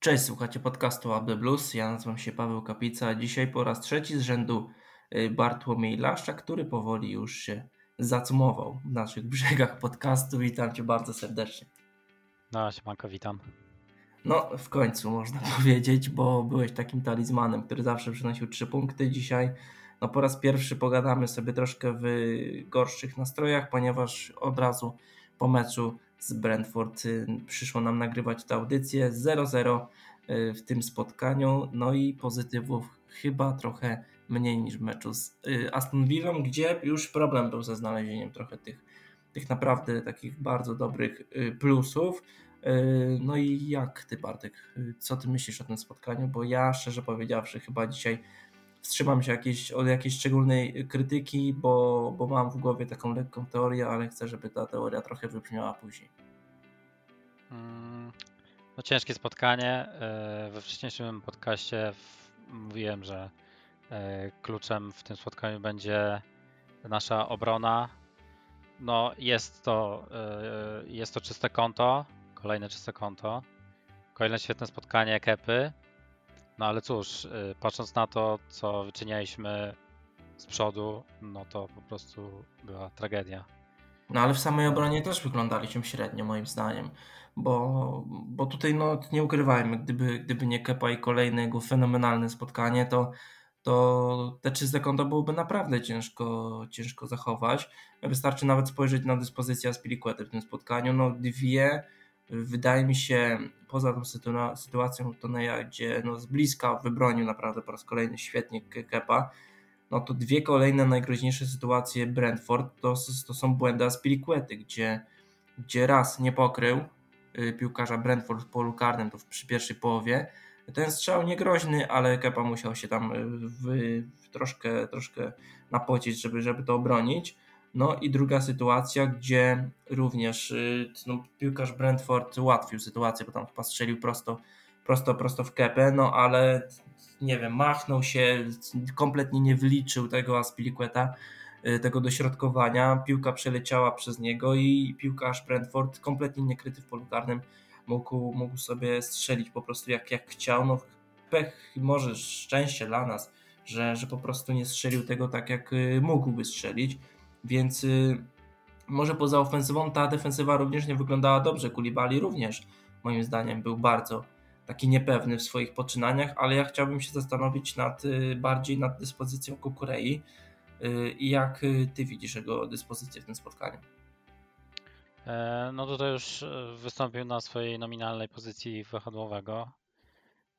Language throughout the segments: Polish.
Cześć, słuchacie podcastu AB Blues. Ja nazywam się Paweł Kapica. Dzisiaj po raz trzeci z rzędu y, Bartłomiej Laszcza, który powoli już się zacumował w naszych brzegach podcastu. Witam Cię bardzo serdecznie. No, siemanko, witam. No, w końcu można powiedzieć, bo byłeś takim talizmanem, który zawsze przynosił trzy punkty. Dzisiaj no po raz pierwszy pogadamy sobie troszkę w gorszych nastrojach, ponieważ od razu po meczu z Brentford y, przyszło nam nagrywać tę audycję 0-0 y, w tym spotkaniu, no i pozytywów chyba trochę mniej niż w meczu z y, Aston Villą, gdzie już problem był ze znalezieniem trochę tych, tych naprawdę takich bardzo dobrych plusów. No i jak ty Bartek, co ty myślisz o tym spotkaniu? Bo ja szczerze powiedziawszy chyba dzisiaj wstrzymam się jakieś, od jakiejś szczególnej krytyki, bo, bo mam w głowie taką lekką teorię, ale chcę, żeby ta teoria trochę wybrzmiała później. Mm, no ciężkie spotkanie. E, we wcześniejszym podcaście mówiłem, że e, kluczem w tym spotkaniu będzie nasza obrona. No jest to, e, jest to czyste konto, kolejne czyste konto. Kolejne świetne spotkanie Kepy. No ale cóż, y, patrząc na to, co wyczynialiśmy z przodu, no to po prostu była tragedia. No ale w samej obronie też wyglądaliśmy średnio moim zdaniem, bo, bo tutaj no nie ukrywajmy, gdyby, gdyby nie Kepa i kolejne jego fenomenalne spotkanie, to, to te czyste konto byłoby naprawdę ciężko, ciężko zachować. Wystarczy nawet spojrzeć na dyspozycję Aspilicuety w tym spotkaniu, no dwie wydaje mi się, poza tą sytuacją Toneja, gdzie no z bliska wybronił naprawdę po raz kolejny świetnie Kepa, no to dwie kolejne najgroźniejsze sytuacje Brentford to, to są błędy Aspilicuety, gdzie, gdzie raz nie pokrył y, piłkarza Brentford w polu karnym przy pierwszej połowie. Ten strzał niegroźny, ale Kepa musiał się tam y, w, w troszkę, troszkę napocić, żeby, żeby to obronić. No i druga sytuacja, gdzie również y, no, piłkarz Brentford ułatwił sytuację, bo tam strzelił prosto, prosto, prosto w kepę, no ale nie wiem, machnął się, kompletnie nie wyliczył tego Aspilicueta, y, tego dośrodkowania, piłka przeleciała przez niego i piłkarz Brentford kompletnie niekryty w polu karnym mógł, mógł sobie strzelić po prostu jak, jak chciał, no pech, może szczęście dla nas, że, że po prostu nie strzelił tego tak jak y, mógłby strzelić, więc y, może poza ofensywą ta defensywa również nie wyglądała dobrze. Kulibali również moim zdaniem był bardzo taki niepewny w swoich poczynaniach, ale ja chciałbym się zastanowić nad y, bardziej nad dyspozycją Kukurei y, i jak ty widzisz jego dyspozycję w tym spotkaniu. E, no tutaj już wystąpił na swojej nominalnej pozycji wahadłowego.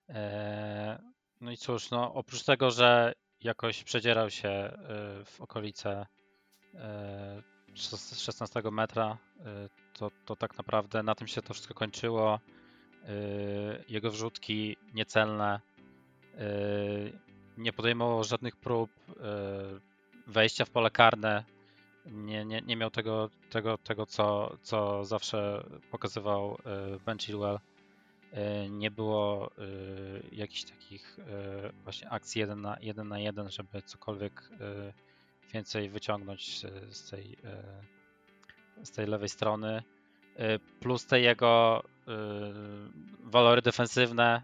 E, no i cóż, no oprócz tego, że jakoś przedzierał się w okolice 16 e, metra, e, to, to tak naprawdę na tym się to wszystko kończyło. E, jego wrzutki niecelne, nie podejmował żadnych prób wejścia w pole karne, nie, nie, nie miał tego, tego, tego co, co zawsze pokazywał Ben Chilwell. Nie było jakichś takich właśnie akcji jeden na jeden, na jeden żeby cokolwiek więcej wyciągnąć z tej, e, z tej lewej strony. E, plus te jego e, walory defensywne,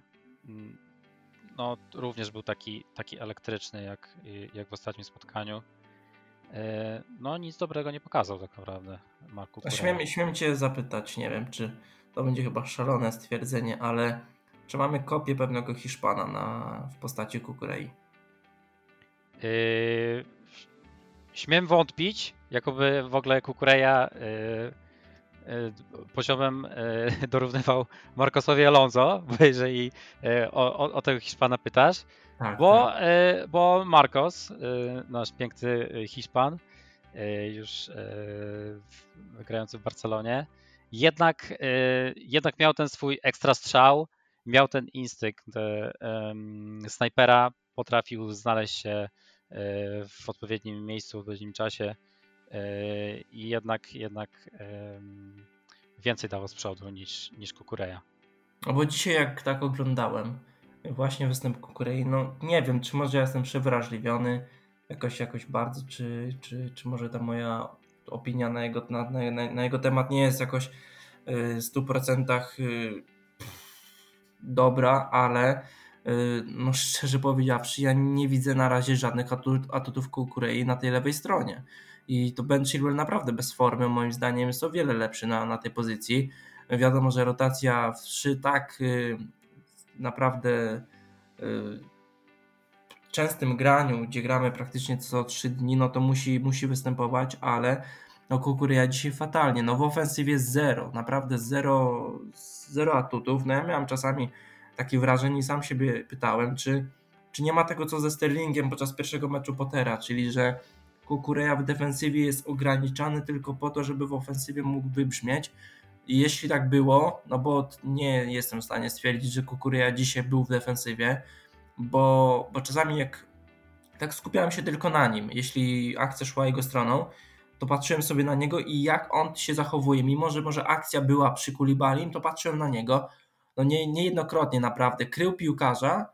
no również był taki, taki elektryczny jak, jak w ostatnim spotkaniu. No nic dobrego nie pokazał tak naprawdę Marku. Śmiem, śmiem cię zapytać, nie wiem czy to będzie chyba szalone stwierdzenie, ale czy mamy kopię pewnego Hiszpana na, w postaci Kukurei? Yy, śmiem wątpić, jakoby w ogóle Kukureja y, y, poziomem y, dorównywał Marcosowi Alonso, bo jeżeli y, o, o, o, tego Hiszpana pytasz, tak, bo, tak. Y, bo Marcos, y, nasz piękny Hiszpan, już grający w Barcelonie, jednak, jednak miał ten swój ekstra strzał, miał ten instynkt snajpera, potrafił znaleźć się w odpowiednim miejscu, w odpowiednim czasie e, i jednak, jednak więcej dało z przodu niż, niż Kukureja. No bo dzisiaj jak tak oglądałem właśnie występ Kukurei, no nie wiem, czy może ja jestem przewrażliwiony jakoś, jakoś bardzo, czy, czy, czy może ta moja opinia na jego, na, na, na jego temat nie jest jakoś y, w 100% y, dobra, ale no szczerze powiedziawszy, ja nie widzę na razie żadnych atut, atutów Kukurei na tej lewej stronie. I to Ben Chilwell naprawdę bez formy, moim zdaniem, jest o wiele lepszy na, na tej pozycji. Wiadomo, że rotacja przy tak y, naprawdę y, częstym graniu, gdzie gramy praktycznie co 3 dni, no to musi, musi występować, ale no Kukuryja dzisiaj fatalnie. No w ofensywie zero, naprawdę zero, zero atutów. No ja miałem czasami takie wrażenie i sam siebie pytałem, czy, czy nie ma tego co ze Sterlingiem podczas pierwszego meczu Pottera, czyli że Kukureja w defensywie jest ograniczany tylko po to, żeby w ofensywie mógł wybrzmieć. I jeśli tak było, no bo nie jestem w stanie stwierdzić, że Kukureja dzisiaj był w defensywie, bo, bo czasami jak tak skupiałem się tylko na nim, jeśli akcja szła jego stroną, to patrzyłem sobie na niego i jak on się zachowuje, mimo że może akcja była przy Kulibalim, to patrzyłem na niego, no nie, niejednokrotnie naprawdę, krył piłkarza,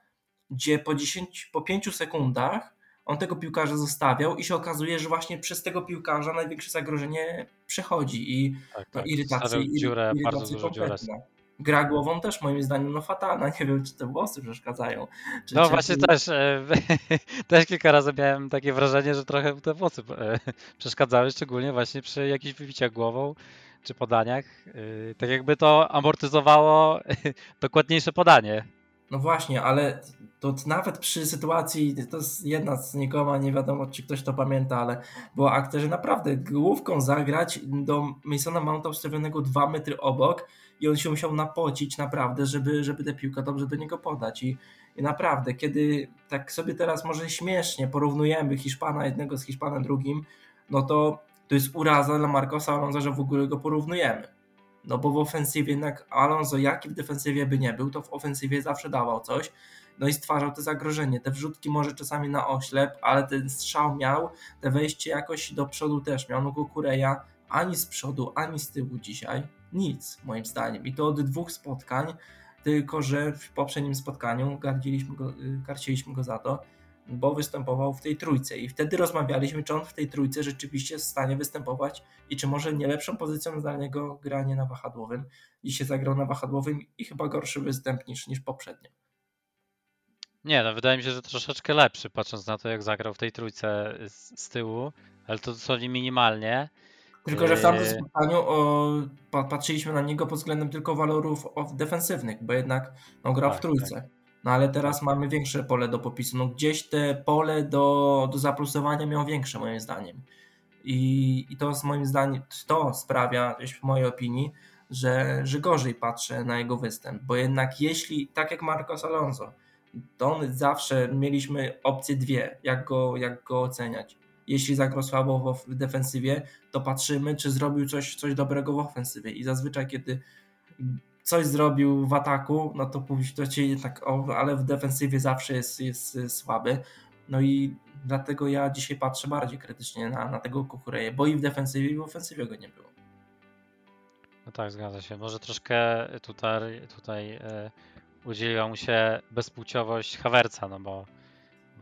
gdzie po 10, po 5 sekundach on tego piłkarza zostawiał i się okazuje, że właśnie przez tego piłkarza największe zagrożenie przechodzi i tak, no, tak. irytacja, dziurę, irytacja bardzo dziurę. Gra głową też moim zdaniem no fatalna, nie wiem czy te włosy przeszkadzają. Czy, no właśnie też, e, też kilka razy miałem takie wrażenie, że trochę te włosy e, przeszkadzały, szczególnie właśnie przy jakichś wybiciach głową czy podaniach. E, tak jakby to amortyzowało dokładniejsze podanie. No właśnie, ale to nawet przy sytuacji, to jest jedna z nikoma, nie wiadomo czy ktoś to pamięta, ale była akcja, że naprawdę główką zagrać do Masona Mounta ustawionego dwa metry obok i on się musiał napocić naprawdę, żeby, żeby tę piłkę dobrze do niego podać i, i naprawdę, kiedy tak sobie teraz może śmiesznie porównujemy Hiszpana jednego z Hiszpanem drugim, no to to jest uraza dla Marcosa Alonso, że w ogóle go porównujemy no bo w ofensywie jednak Alonso, jaki w defensywie by nie był, to w ofensywie zawsze dawał coś, no i stwarzał te zagrożenie. Te wrzutki może czasami na oślep, ale ten strzał miał, te wejście jakoś do przodu też miał. No Kukureja ani z przodu, ani z tyłu dzisiaj nic, moim zdaniem. I to od dwóch spotkań, tylko że w poprzednim spotkaniu gardziliśmy go, y, karciliśmy go za to, bo występował w tej trójce i wtedy rozmawialiśmy, czy on w tej trójce rzeczywiście jest w stanie występować i czy może nie lepszą pozycją dla niego granie na wahadłowym. Dzisiaj zagrał na wahadłowym i chyba gorszy występ niż, niż poprzednio. Nie, no wydaje mi się, że troszeczkę lepszy, patrząc na to, jak zagrał w tej trójce z, z tyłu, ale to dosłownie minimalnie. Tylko, że w tamtym yy. spotkaniu o, patrzyliśmy na niego pod względem tylko walorów defensywnych, bo jednak no, grał tak, w trójce. Tak. No ale teraz mamy większe pole do popisu. No gdzieś te pole do, do zaplusowania miał większe moim zdaniem. I, I to z moim zdaniem to sprawia, w mojej opinii, że, że gorzej patrzę na jego występ. Bo jednak jeśli, tak jak Marcos Alonso, to on zawsze mieliśmy opcje dwie, jak go, jak go oceniać. Jeśli zagrał słabo w defensywie, to patrzymy, czy zrobił coś, coś dobrego w ofensywie. I zazwyczaj, kiedy coś zrobił w ataku, no to ci tak, o, ale w defensywie zawsze jest, jest słaby. No i dlatego ja dzisiaj patrzę bardziej krytycznie na, na tego Kukureję, bo i w defensywie, i w ofensywie go nie było. No tak, zgadza się. Może troszkę tutaj, tutaj e, udzieliła mu się bezpłciowość Hawerca, no bo,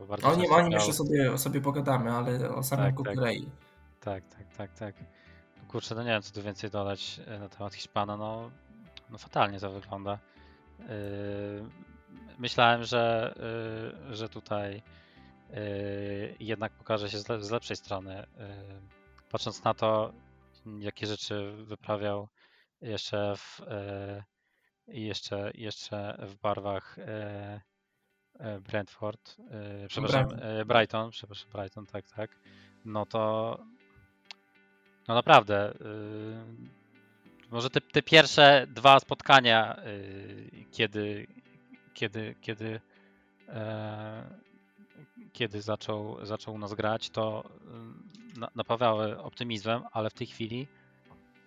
bo bardzo O nim, o nim jeszcze sobie, sobie pogadamy, ale o samym tak, Kukurei. Tak, tak, tak, tak. No kurczę, no nie wiem, co tu więcej dodać e, na temat Hiszpana. No, no fatalnie to wygląda. Yy, myślałem, że, yy, że tutaj yy, jednak pokaże się z, lepszej strony. Patrząc na to, jakie rzeczy wyprawiał jeszcze w, jeszcze, jeszcze w barwach Brentford, przepraszam, Brighton. Brighton, przepraszam, Brighton, tak, tak. No to no naprawdę może te, te pierwsze dwa spotkania, yy, kiedy, kiedy, kiedy, e, kiedy zaczął, zaczął nas grać, to y, na, napawały optymizmem, ale w tej chwili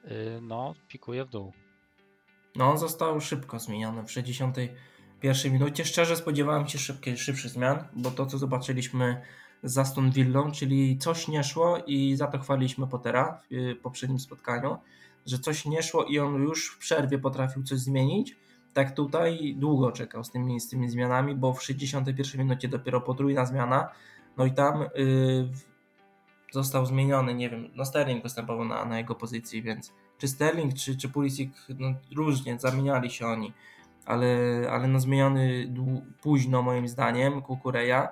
y, no, pikuje w dół. No, on został szybko zmieniony w 61 minucie. Szczerze spodziewałem się szybkiej, szybszych zmian, bo to, co zobaczyliśmy z Aston Villą, czyli coś nie szło i za to chwaliliśmy Pottera w y, poprzednim spotkaniu że coś nie szło i on już w przerwie potrafił coś zmienić. Tak tutaj długo czekał z tymi, z tymi zmianami, bo w 61 minucie dopiero podrójna zmiana. No i tam yy, został zmieniony, nie wiem, no Sterling występował na, na jego pozycji, więc czy Sterling, czy, czy Pulisic, no różnie, zamieniali się oni. Ale, ale no zmieniony późno moim zdaniem Kukureja.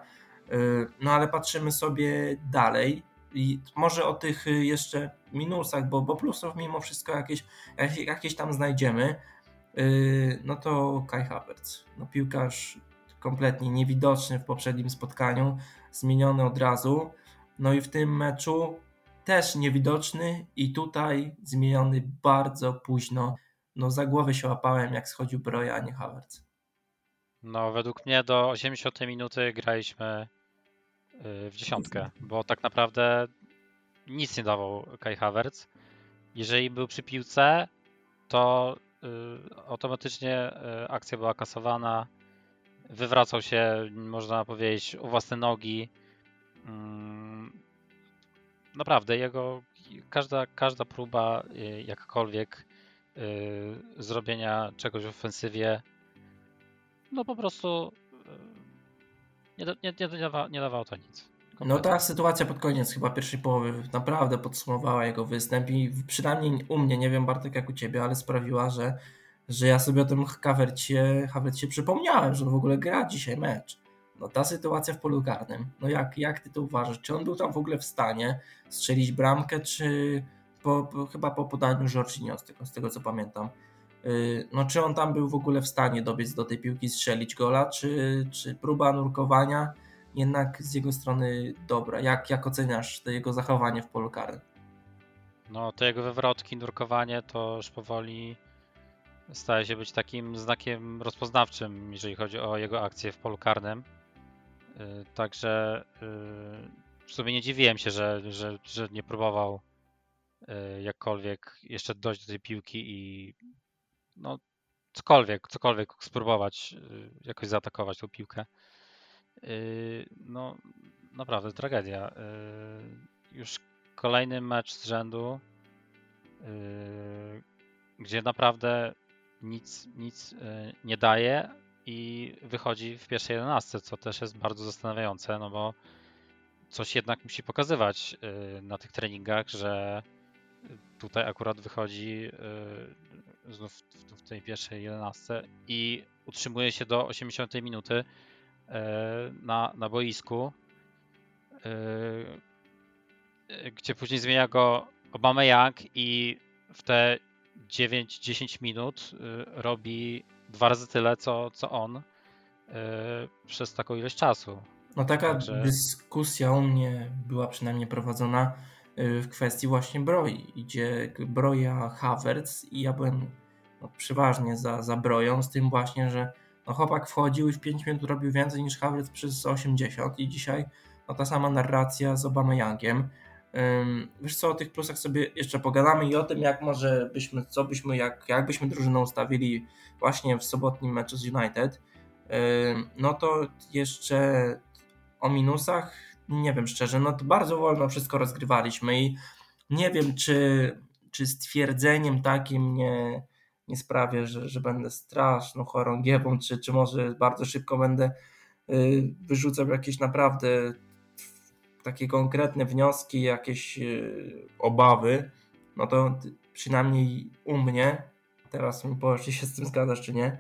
Y, no ale patrzymy sobie dalej i może o tych jeszcze minusach, bo, bo plusów mimo wszystko jakieś, jakieś tam znajdziemy. Y, no to Kai Havertz. No piłkarz kompletnie niewidoczny w poprzednim spotkaniu, zmieniony od razu. No i w tym meczu też niewidoczny i tutaj zmieniony bardzo późno. No za głowę się łapałem jak schodził Broja, a nie Havertz. No według mnie do 80 minuty graliśmy y, w dziesiątkę, bo tak naprawdę nic nie dawał Kai Havertz. Jeżeli był przy piłce, to y, automatycznie y, akcja była kasowana. Wywracał się, można powiedzieć, u własne nogi. Mm, naprawdę, jego każda, każda próba, jakakolwiek zrobienia czegoś w ofensywie, no po prostu nie, nie, nie, nie, dawa, nie dawało to nic. No ta sytuacja pod koniec chyba pierwszej połowy naprawdę podsumowała jego występ i przynajmniej u mnie, nie wiem Bartek jak u Ciebie, ale sprawiła, że, że ja sobie o tym Havercie, Havercie przypomniałem, że on w ogóle gra dzisiaj mecz. No ta sytuacja w polu karnym, no jak, jak Ty to uważasz? Czy on był tam w ogóle w stanie strzelić bramkę, czy po, po, chyba po podaniu Jorginho, z tego, z tego co pamiętam. Yy, no czy on tam był w ogóle w stanie dobiec do tej piłki, strzelić gola, czy, czy próba nurkowania jednak z jego strony dobra. Jak, jak oceniasz to jego zachowanie w polu karnym? No, te jego wywrotki, nurkowanie to już powoli staje się być takim znakiem rozpoznawczym, jeżeli chodzi o jego akcję w polu karnym. Yy, także yy, w sumie nie dziwiłem się, że, że, że nie próbował jakkolwiek jeszcze dojść do tej piłki i no, cokolwiek, cokolwiek spróbować jakoś zaatakować tą piłkę. Yy, no, naprawdę tragedia. Już kolejny mecz z rzędu, gdzie naprawdę nic, nic nie daje i wychodzi w pierwszej jedenastce, co też jest bardzo zastanawiające, no bo coś jednak musi pokazywać na tych treningach, że tutaj akurat wychodzi znów w tej pierwszej jedenastce i utrzymuje się do 80 minuty E, na, na boisku, e, gdzie później zmienia go Obama Young i w te 9-10 minut e, robi dwa razy tyle, co, co on przez taką ilość czasu. No taka Także... dyskusja u mnie była przynajmniej prowadzona w kwestii właśnie Broi, gdzie Broja Havertz i ja byłem no, przeważnie za, za Broją, z tym właśnie, że no chłopak wchodził i w 5 minut robił więcej niż Havertz przez 80 i dzisiaj no ta sama narracja z Obama Youngiem. Wiesz co, o tych plusach sobie jeszcze pogadamy i o tym, jak może byśmy, co byśmy, jak, jak byśmy drużynę ustawili właśnie w sobotnim meczu z United. No to jeszcze o minusach, nie wiem szczerze, no to bardzo wolno wszystko rozgrywaliśmy i nie wiem, czy, czy stwierdzeniem takim nie, nie sprawię, że, że będę straszną chorągiewą, czy, czy może bardzo szybko będę y, wyrzucał jakieś naprawdę takie konkretne wnioski, jakieś y, obawy, no to przynajmniej u mnie, teraz mi powiesz, czy się z tym zgadzasz, czy nie,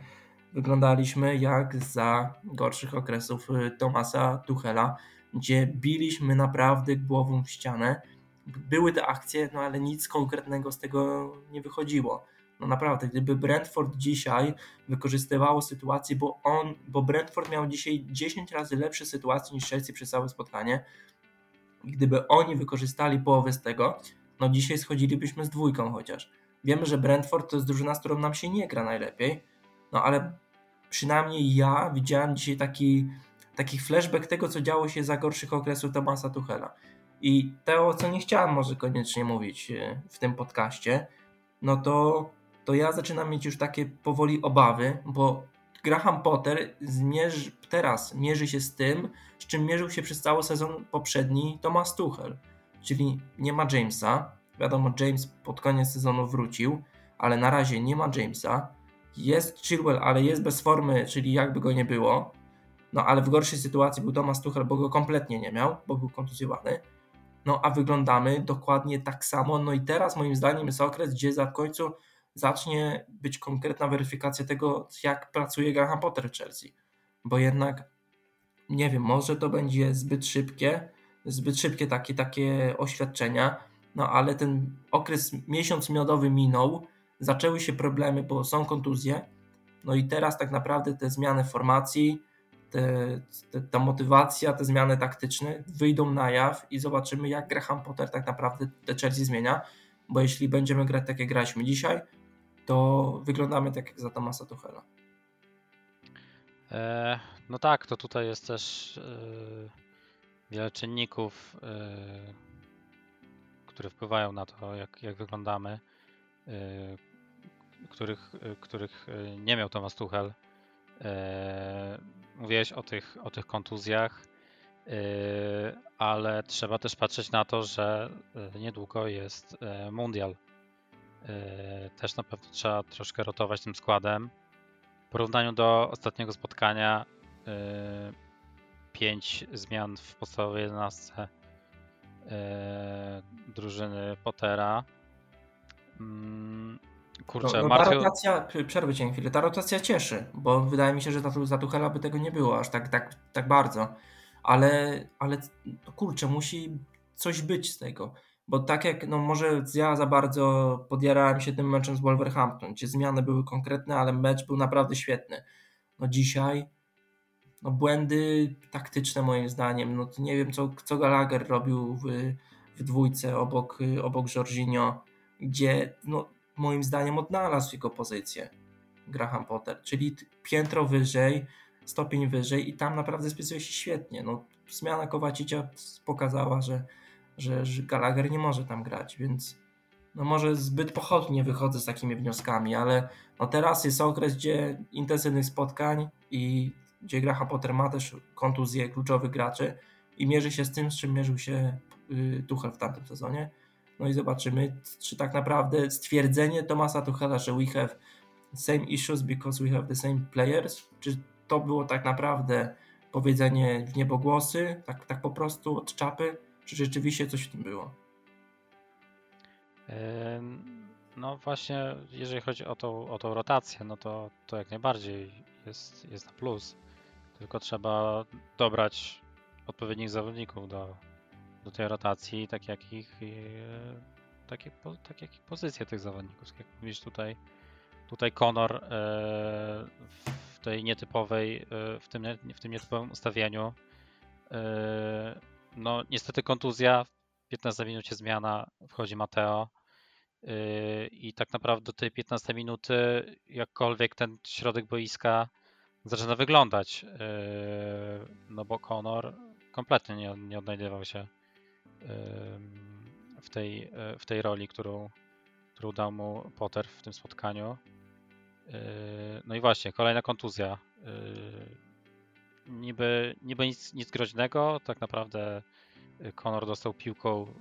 wyglądaliśmy jak za gorszych okresów y, Tomasa Tuchela, gdzie biliśmy naprawdę głową w ścianę. Były te akcje, no ale nic konkretnego z tego nie wychodziło. No naprawdę, gdyby Brentford dzisiaj wykorzystywało sytuację, bo on, bo Brentford miał dzisiaj 10 razy lepsze sytuacje niż Chelsea przez całe spotkanie, gdyby oni wykorzystali połowę z tego, no dzisiaj schodzilibyśmy z dwójką chociaż. Wiemy, że Brentford to jest drużyna, z którą nam się nie gra najlepiej, no ale przynajmniej ja widziałem dzisiaj taki, taki flashback tego, co działo się za gorszych okresów Tomasa Tuchela. I to, co nie chciałem może koniecznie mówić e, w tym podcaście, no to to ja zaczynam mieć już takie powoli obawy, bo Graham Potter zmierzy, teraz mierzy się z tym, z czym mierzył się przez cały sezon poprzedni Thomas Tuchel. Czyli nie ma Jamesa. Wiadomo, James pod koniec sezonu wrócił, ale na razie nie ma Jamesa. Jest Chilwell, ale jest bez formy, czyli jakby go nie było. No ale w gorszej sytuacji był Thomas Tuchel, bo go kompletnie nie miał, bo był kontuzjowany. No a wyglądamy dokładnie tak samo. No i teraz moim zdaniem jest okres, gdzie za w końcu zacznie być konkretna weryfikacja tego, jak pracuje Graham Potter Chelsea. Bo jednak, nie wiem, może to będzie zbyt szybkie, zbyt szybkie takie, takie oświadczenia, no ale ten okres miesiąc miodowy minął, zaczęły się problemy, bo są kontuzje, no i teraz tak naprawdę te zmiany formacji, te, te, ta motywacja, te zmiany taktyczne wyjdą na jaw i zobaczymy, jak Graham Potter tak naprawdę te Chelsea zmienia, bo jeśli będziemy grać tak, jak graliśmy dzisiaj, to wyglądamy tak jak za Tomasa Tuchela. E, no tak, to tutaj jest też e, wiele czynników, e, które wpływają na to, jak, jak wyglądamy, e, których, których nie miał Tomasz Tuchel. Mówiłeś o tych, o tych kontuzjach, ale trzeba też patrzeć na to, że niedługo jest mundial. Też na pewno trzeba troszkę rotować tym składem. W porównaniu do ostatniego spotkania, pięć zmian w podstawowej 11 drużyny Pottera. Kurczę, no, no ta rotacja, przerwę cię chwilę, ta rotacja cieszy, bo wydaje mi się, że za Tuchela by tego nie było aż tak, tak, tak bardzo. Ale, ale kurczę, musi coś być z tego. Bo tak jak, no może ja za bardzo podjarałem się tym meczem z Wolverhampton, gdzie zmiany były konkretne, ale mecz był naprawdę świetny. No dzisiaj, no błędy taktyczne moim zdaniem, no to nie wiem co, co Gallagher robił w, w dwójce obok, obok Jorginho, gdzie no moim zdaniem odnalazł jego pozycję Graham Potter, czyli piętro wyżej, stopień wyżej i tam naprawdę spisuje się świetnie. No, zmiana Kowacicia pokazała, że, że, że Gallagher nie może tam grać, więc no może zbyt pochodnie wychodzę z takimi wnioskami, ale no teraz jest okres, gdzie intensywnych spotkań i gdzie Graham Potter ma też kontuzję kluczowych graczy i mierzy się z tym, z czym mierzył się y, Tuchel w tamtym sezonie. No i zobaczymy, czy tak naprawdę stwierdzenie Tomasa Tuchela, że we have same issues because we have the same players, czy to było tak naprawdę powiedzenie w niebogłosy, tak, tak po prostu od czapy, czy rzeczywiście coś w tym było? No właśnie, jeżeli chodzi o tą, o tą rotację, no to, to jak najbardziej jest, jest na plus. Tylko trzeba dobrać odpowiednich zawodników do, do tej rotacji, tak jak ich, tak jak, tak jak ich pozycje tych zawodników. Tak jak mówisz tutaj, tutaj Conor e, w tej nietypowej, e, w tym, w tym nietypowym ustawieniu. E, no niestety kontuzja, w 15 minucie zmiana, wchodzi Mateo i tak naprawdę do tej 15 minuty jakkolwiek ten środek boiska zaczyna wyglądać, no bo Conor kompletnie nie, nie odnajdywał się w tej, e, w tej roli, którą, którą dał mu Potter w tym spotkaniu. E, no i właśnie, kolejna kontuzja. E, niby, niby nic, nic groźnego, tak naprawdę Conor dostał piłką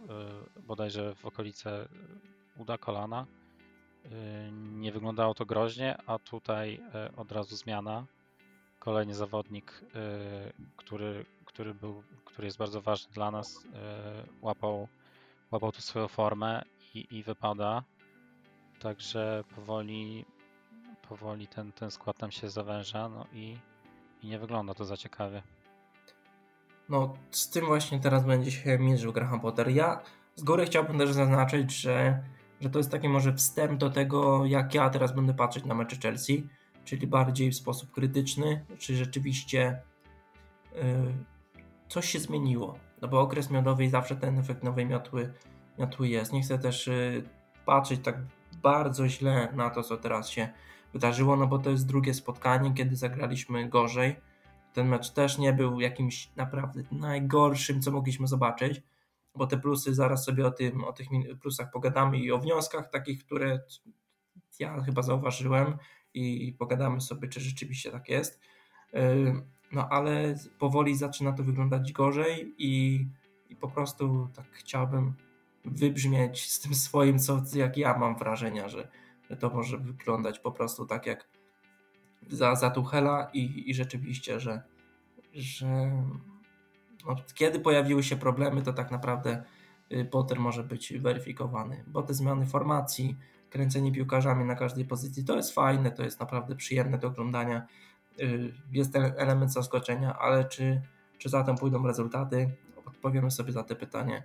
bodajże w okolice uda kolana. Nie wyglądało to groźnie, a tutaj od razu zmiana. Kolejny zawodnik, który który, był, który jest bardzo ważny dla nas, e, łapał, łapał tu swoją formę i, i wypada. Także powoli, powoli ten, ten skład nam się zawęża no i, i nie wygląda to za ciekawie. No, z tym właśnie teraz będzie się mierzył Graham Potter. Ja z góry chciałbym też zaznaczyć, że, że to jest taki może wstęp do tego, jak ja teraz będę patrzeć na mecze Chelsea, czyli bardziej w sposób krytyczny, czy rzeczywiście yy, coś się zmieniło. No bo okres miodowy i zawsze ten efekt nowej miotły, miotły jest. Nie chcę też y, patrzeć tak bardzo źle na to, co teraz się wydarzyło, no bo to jest drugie spotkanie, kiedy zagraliśmy gorzej. Ten mecz też nie był jakimś naprawdę najgorszym, co mogliśmy zobaczyć, bo te plusy zaraz sobie o, tym, o tych plusach pogadamy i o wnioskach takich, które ja chyba zauważyłem i pogadamy sobie, czy rzeczywiście tak jest. Y, no ale powoli zaczyna to wyglądać gorzej i, i po prostu tak chciałbym wybrzmieć z tym swoim, co jak ja mam wrażenia, że, że to może wyglądać po prostu tak jak za, za Tuchela i, i rzeczywiście, że, że no, kiedy pojawiły się problemy, to tak naprawdę y, Potter może być weryfikowany, bo te zmiany formacji, kręcenie piłkarzami na każdej pozycji to jest fajne, to jest naprawdę przyjemne do oglądania. Y, jest ten element zaskoczenia, ale czy, czy za tym pójdą rezultaty? Odpowiemy sobie za te pytanie,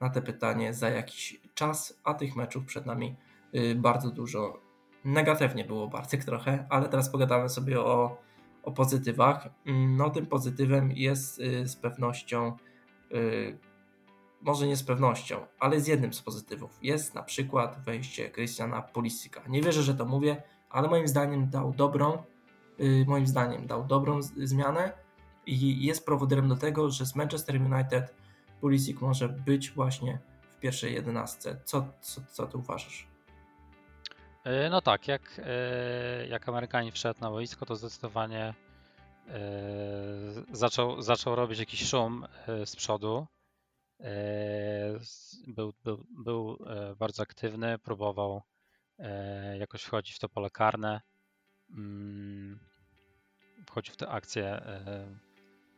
na te pytanie za jakiś czas, a tych meczów przed nami y, bardzo dużo. Negatywnie było Bartek trochę, ale teraz pogadamy sobie o, o pozytywach. No tym pozytywem jest y, z pewnością może nie z pewnością, ale z jednym z pozytywów jest na przykład wejście Christiana Pulisika. Nie wierzę, że to mówię, ale moim zdaniem dał dobrą, moim zdaniem dał dobrą zmianę i jest prowodyrem do tego, że z Manchester United Pulisic może być właśnie w pierwszej jedenastce. Co, co, co ty uważasz? E, no tak, jak, e, jak Amerykanin wszedł na boisko, to zdecydowanie e, zaczął, zaczął robić jakiś szum z przodu. Był, był, był bardzo aktywny, próbował jakoś wchodzić w to pole karne, wchodził w te akcje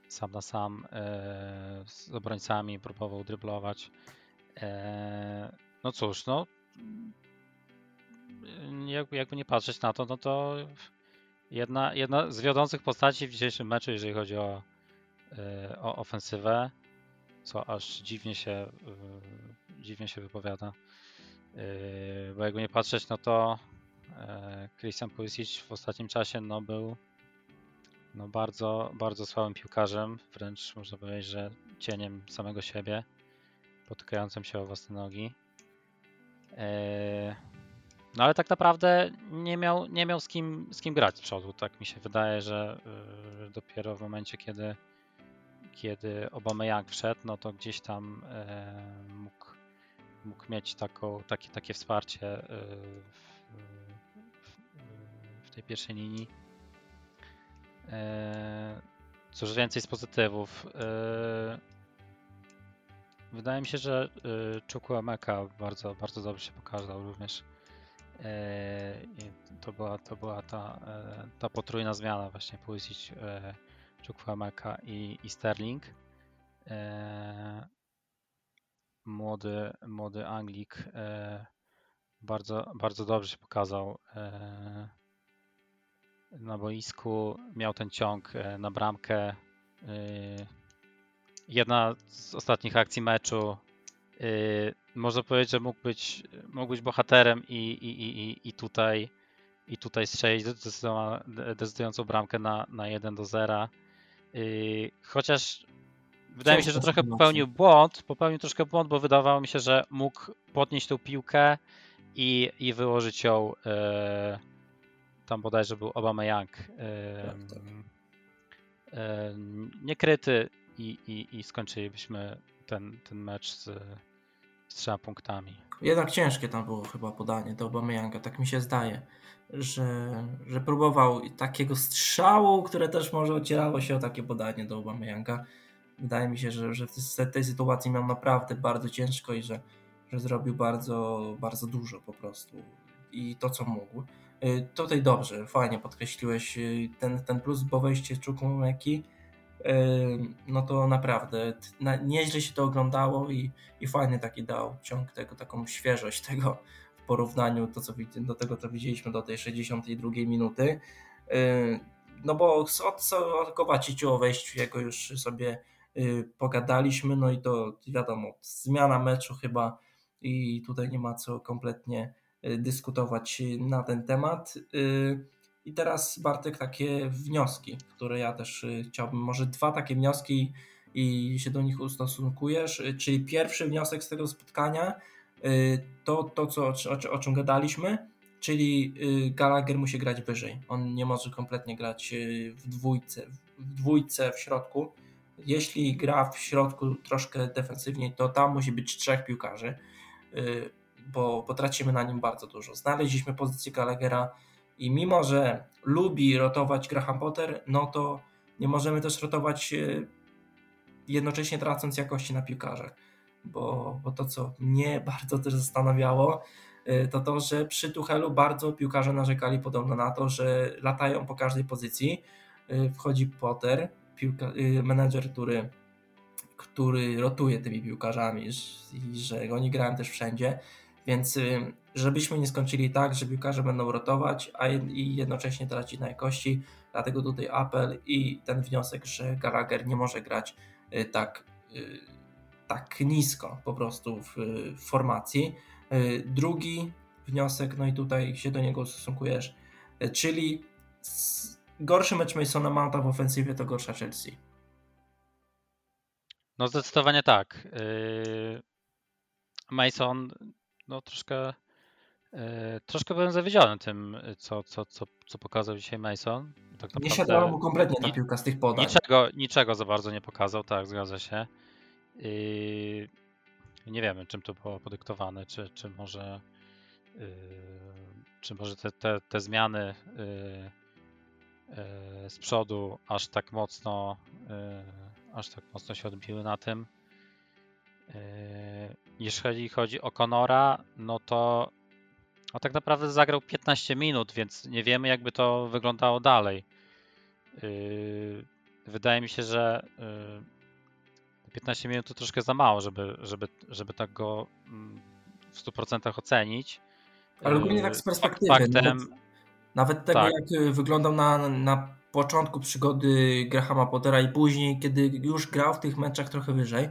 sam na sam z obrońcami, próbował dryblować. No cóż, no jakby nie patrzeć na to, no to jedna, jedna z wiodących postaci w dzisiejszym meczu, jeżeli chodzi o, o ofensywę co aż dziwnie się, dziwnie się wypowiada. Bo jakby nie patrzeć, no to Christian Pulisic w ostatnim czasie no, był no, bardzo, bardzo słabym piłkarzem, wręcz można powiedzieć, że cieniem samego siebie, potykającym się o własne nogi. No ale tak naprawdę nie miał, nie miał z, kim, z kim grać z przodu. Tak mi się wydaje, że dopiero w momencie, kiedy kiedy Obama Young wszedł, no to gdzieś tam e, mógł, mógł mieć taką, takie, takie wsparcie e, w, tej pierwszej linii. E, cóż więcej z pozytywów. E, wydaje mi się, że e, Chukwuemeka bardzo, bardzo dobrze się pokazał również. E, to była, to była ta, ta potrójna zmiana właśnie Pulisic Chukwuemeka i, i Sterling. Młody, młody Anglik bardzo, bardzo dobrze się pokazał na boisku. Miał ten ciąg e, na bramkę. E, jedna z ostatnich akcji meczu. E, można powiedzieć, że mógł być, mógł być bohaterem i, i, i, i tutaj i tutaj strzelić decydującą bramkę na, na 1 do 0. Yy, chociaż wydaje mi się, że trochę popełnił błąd. Popełnił troszkę błąd, bo wydawało mi się, że mógł podnieść tą piłkę i, i wyłożyć ją. Tam bodajże był Obama Young. Tak, tak. Niekryty i, i, i skończylibyśmy ten, ten mecz z, z trzema punktami. Jednak ciężkie tam było chyba podanie do Younga, tak mi się zdaje że, że próbował takiego strzału, które też może ocierało się o takie podanie do Aubameyanga. Wydaje mi się, że, że w tej sytuacji miał naprawdę bardzo ciężko i że, że zrobił bardzo, bardzo dużo po prostu i to co mógł. Y, tutaj dobrze, fajnie podkreśliłeś y, ten, ten plus, bo wejście Chukwumeki y, no to naprawdę nieźle się to oglądało i, i fajny taki dał ciąg tego, taką świeżość tego, porównaniu to, co, do tego, co widzieliśmy do tej 62 minuty. No bo o, o Kowaciciu, o wejściu jego już sobie pogadaliśmy, no i to wiadomo, zmiana meczu chyba i tutaj nie ma co kompletnie dyskutować na ten temat. I teraz Bartek takie wnioski, które ja też chciałbym, może dwa takie wnioski i się do nich ustosunkujesz, czyli pierwszy wniosek z tego spotkania, Y, to, to co, o, o czym gadaliśmy, czyli y, Gallagher musi grać wyżej. On nie może kompletnie grać y, w dwójce, w dwójce w środku. Jeśli gra w środku troszkę defensywniej, to tam musi być trzech piłkarzy, bo, bo tracimy na nim bardzo dużo. Znaleźliśmy pozycję Gallaghera i mimo, że lubi rotować Graham Potter, no to nie możemy też rotować jednocześnie tracąc jakości na piłkarzach bo, bo to, co mnie bardzo też zastanawiało, y, to to, że przy Tuchelu bardzo piłkarze narzekali podobno na to, że latają po każdej pozycji. Y, wchodzi Potter, piłka, menedżer, który, który rotuje tymi piłkarzami i że oni grają też wszędzie. Więc y, żebyśmy nie skończyli tak, że piłkarze będą rotować, a i jednocześnie tracić na jakości, dlatego tutaj apel i ten wniosek, że Gallagher nie może grać y, tak, y, tak nisko po prostu w, formacji. Drugi wniosek, no i tutaj się do niego ustosunkujesz, czyli gorszy mecz Masona Mounta w ofensywie to gorsza Chelsea. No zdecydowanie tak. Mason no troszkę, e, troszkę byłem zawiedziony tym, co, co, co, co pokazał dzisiaj Mason. Tak nie siadała mu kompletnie ta piłka z tych podań. Niczego, niczego za bardzo nie pokazał, tak, zgadza się. I nie wiemy, czym to było podyktowane, czy, czy może yy, czy może te, te, te zmiany yy, yy, z przodu aż tak mocno aż tak mocno się odbiły na tym. Jeżeli chodzi o Conora, no to no tak naprawdę zagrał 15 minut, więc nie wiemy, jakby to wyglądało dalej. Yy, wydaje mi się, że 15 yy, minut to troszkę za mało, żeby, żeby, żeby tak go mm, w 100% ocenić. Ale ogólnie tak z yy, perspektywy. Faktem, nawet, nawet tego, tak. jak wyglądał na, na początku przygody Grahama Pottera i później, kiedy już grał w tych meczach trochę wyżej,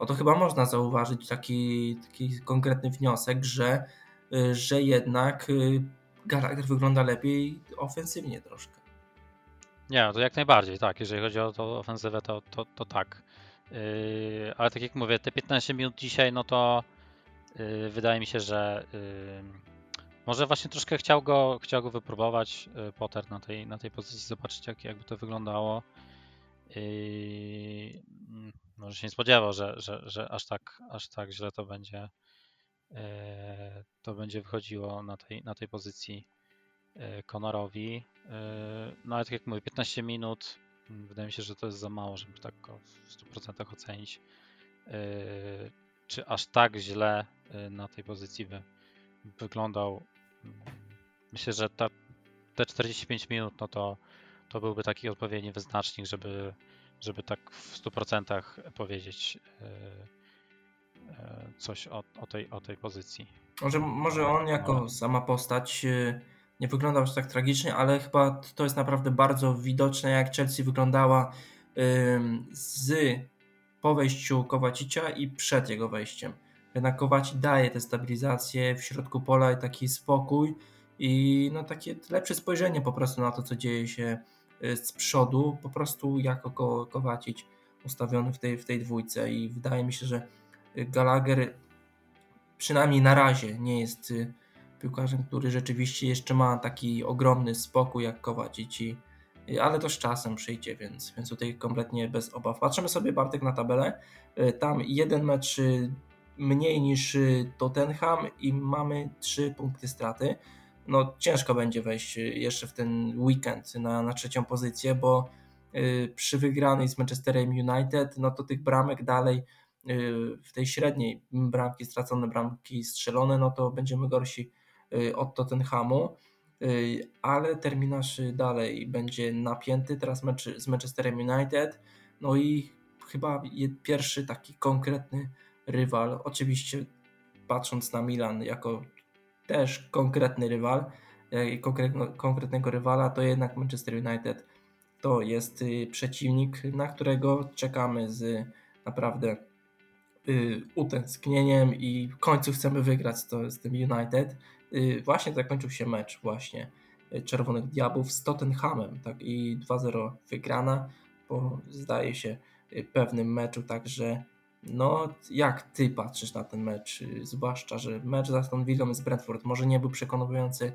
no to chyba można zauważyć taki, taki konkretny wniosek, że, y, że jednak y, Gallagher wygląda lepiej ofensywnie troszkę. Nie, no to jak najbardziej, tak. Jeżeli chodzi o to ofensywę, to, to, to tak. Yy, ale tak jak mówię, te 15 minut dzisiaj, no to yy, wydaje mi się, że yy, może właśnie troszkę chciał go, chciał go wypróbować yy, Potter na tej, na tej pozycji, zobaczyć jak, jakby to wyglądało. Może się nie spodziewał, że, że, że aż, tak, aż tak źle to będzie e, to będzie wychodziło na tej, na tej pozycji e, Conorowi. E, no ale tak jak mówię, 15 minut, mm, wydaje mi się, że to jest za mało, żeby tak go w 100% ocenić. Czy aż tak źle na tej pozycji by wyglądał? Mm, myślę, że ta, te 45 minut, no to, to byłby taki odpowiedni wyznacznik, żeby żeby tak w 100% powiedzieć e, e, coś o, o, tej, o tej pozycji. Może, może on jako sama postać e, nie wyglądał aż tak tragicznie, ale chyba to jest naprawdę bardzo widoczne, jak Chelsea wyglądała z po wejściu Kowacicia i przed jego wejściem. Jednak Kowaci daje tę stabilizację w środku pola i taki spokój i no takie lepsze spojrzenie po prostu na to, co dzieje się z przodu, po prostu jako Ko Kowacic ustawiony w tej, w tej dwójce i wydaje mi się, że Gallagher przynajmniej na razie nie jest y, piłkarzem, który rzeczywiście jeszcze ma taki ogromny spokój jak Kowacic i y, ale to z czasem przyjdzie, więc, więc tutaj kompletnie bez obaw. Patrzymy sobie Bartek na tabelę. Tam jeden mecz mniej niż Tottenham i mamy trzy punkty straty no ciężko będzie wejść jeszcze w ten weekend na, na trzecią pozycję, bo y, przy wygranej z Manchesterem United, no to tych bramek dalej y, w tej średniej bramki stracone, bramki strzelone, no to będziemy gorsi y, od Tottenhamu, ale terminarz dalej będzie napięty, teraz mecz z Manchesterem United, no i chyba pierwszy taki konkretny rywal, oczywiście patrząc na Milan jako też konkretny rywal, e, konkretnego rywala, to jednak Manchester United to jest y, przeciwnik, na którego czekamy z naprawdę y, utęsknieniem i w końcu chcemy wygrać to, z tym United. Y, właśnie zakończył się mecz właśnie Czerwonych Diabłów z Tottenhamem tak, i 2-0 wygrana po zdaje się pewnym meczu, także no, jak ty patrzysz na ten mecz? Zwłaszcza, że mecz z Aston Villą z Brentford może nie był przekonujący,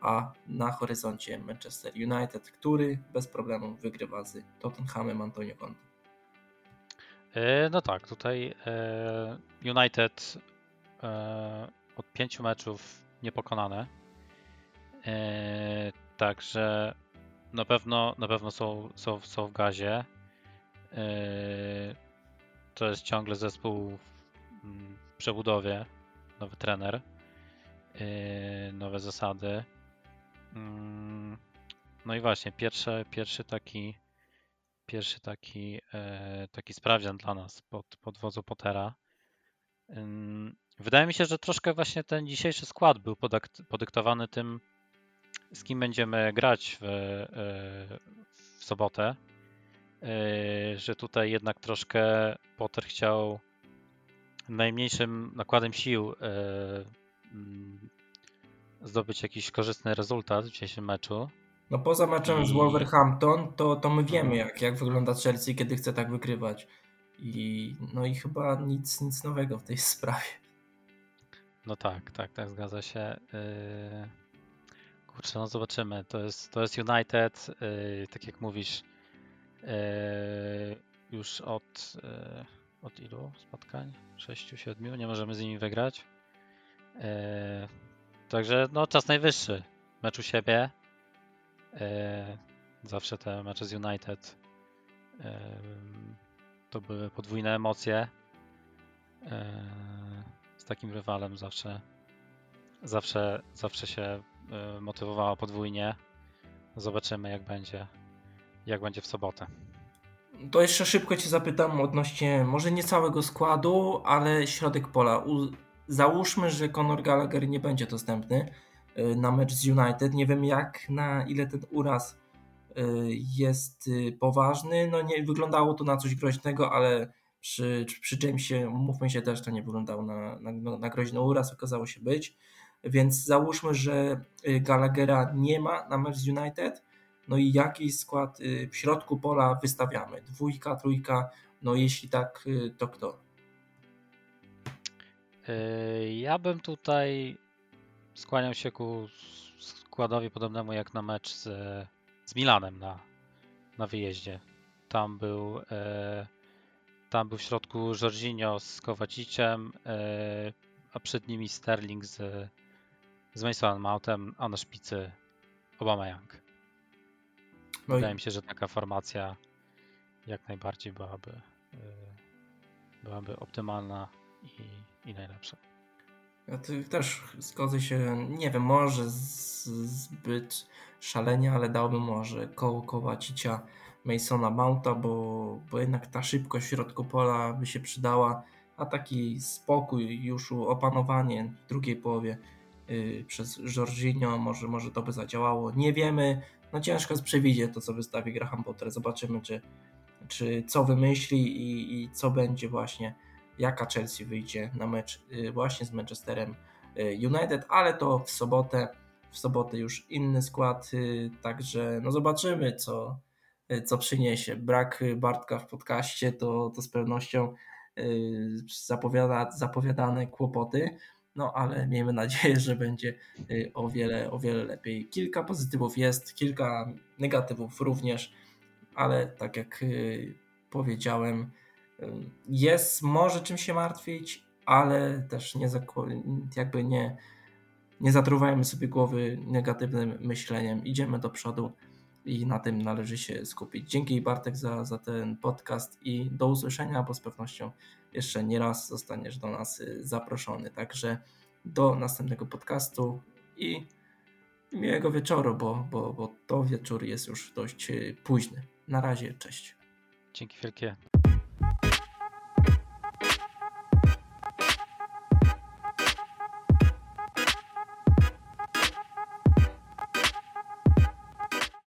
a na horyzoncie Manchester United, który bez problemu wygrywa z Tottenhamem Antonio Conte. E, no tak, tutaj e, United e, od pięciu meczów niepokonane. Także na pewno, na pewno są, są, są w gazie to jest ciągle zespół w przebudowie, nowy trener, yy, nowe zasady. Mm, no i właśnie, pierwszy, pierwszy taki pierwszy taki, e, taki sprawdzian dla nas pod, pod wodzą Pottera. Wydaje mi się, że troszkę właśnie ten dzisiejszy skład był podyktowany tym, z kim będziemy grać w, e, w sobotę. E, że tutaj jednak troszkę Potter chciał najmniejszym nakładem sił e, mm, zdobyć jakiś korzystny rezultat w dzisiejszym meczu. No poza meczem I... z Wolverhampton, to, to my wiemy, mhm. jak, jak wygląda Chelsea, kiedy chce tak wygrywać. I, no i chyba nic, nic nowego w tej sprawie. No tak, tak, tak, zgadza się. Yy... Kurczę, no zobaczymy. To jest, to jest United, yy, tak jak mówisz, yy, już od, yy, od ilu spotkań? 6-7, nie możemy z nimi wygrać. Yy, także no czas najwyższy. Mecz u siebie. Zawsze te mecze z United to były podwójne emocje. Z takim rywalem zawsze zawsze, zawsze się motywowała podwójnie. Zobaczymy jak będzie jak będzie w sobotę. To jeszcze szybko Cię zapytam odnośnie może nie całego składu, ale środek pola. U, załóżmy, że Conor Gallagher nie będzie dostępny y, na mecz z United. Nie wiem jak, na ile ten uraz y, jest y, poważny. No nie wyglądało to na coś groźnego, ale przy, przy Jamesie, mówmy się też, to nie wyglądało na, na, na groźny uraz, okazało się być. Więc załóżmy, że Gallaghera nie ma na mecz z United no i jaki skład y, w środku pola wystawiamy? Dwójka, trójka, no jeśli tak, y, to kto? Y, ja bym tutaj skłaniał się ku składowi podobnemu jak na mecz z, z Milanem na, na wyjeździe. Tam był, e, tam był w środku Jorginho z Kowaciciem, e, a przed nimi Sterling z, z Masonem Mountem, a na szpicy Obama Young. No Wydaje i... mi się, że taka formacja jak najbardziej byłaby, yy, byłaby optymalna i, i najlepsza. Ja też zgodzę się, nie wiem, może z, zbyt szalenie, ale dałbym może koło Kowacicia Masona Mounta, bo, bo jednak ta szybkość w środku pola by się przydała, a taki spokój, już opanowanie w drugiej połowie przez Jorginho, może, może to by zadziałało. Nie wiemy, no ciężko jest przewidzieć to, co wystawi Graham Potter. Zobaczymy, czy, czy co wymyśli i, i co będzie właśnie, jaka Chelsea wyjdzie na mecz y, właśnie z Manchesterem y, United, ale to w sobotę, w sobotę już inny skład, y, także no zobaczymy, co, co przyniesie. Brak Bartka w podcaście to, to z pewnością zapowiada, zapowiadane kłopoty no ale miejmy nadzieję, że będzie y, o wiele, o wiele lepiej. Kilka pozytywów jest, kilka negatywów również, ale tak jak y, powiedziałem, y, jest może czym się martwić, ale też nie jakby nie, nie zatruwajmy sobie głowy negatywnym myśleniem. Idziemy do przodu i na tym należy się skupić. Dzięki Bartek za, za ten podcast i do usłyszenia, bo z pewnością jeszcze nie raz zostaniesz do nas y, zaproszony. Także do następnego podcastu i miłego wieczoru, bo, bo, bo to wieczór jest już dość y, późny. Na razie, cześć. Dzięki wielkie.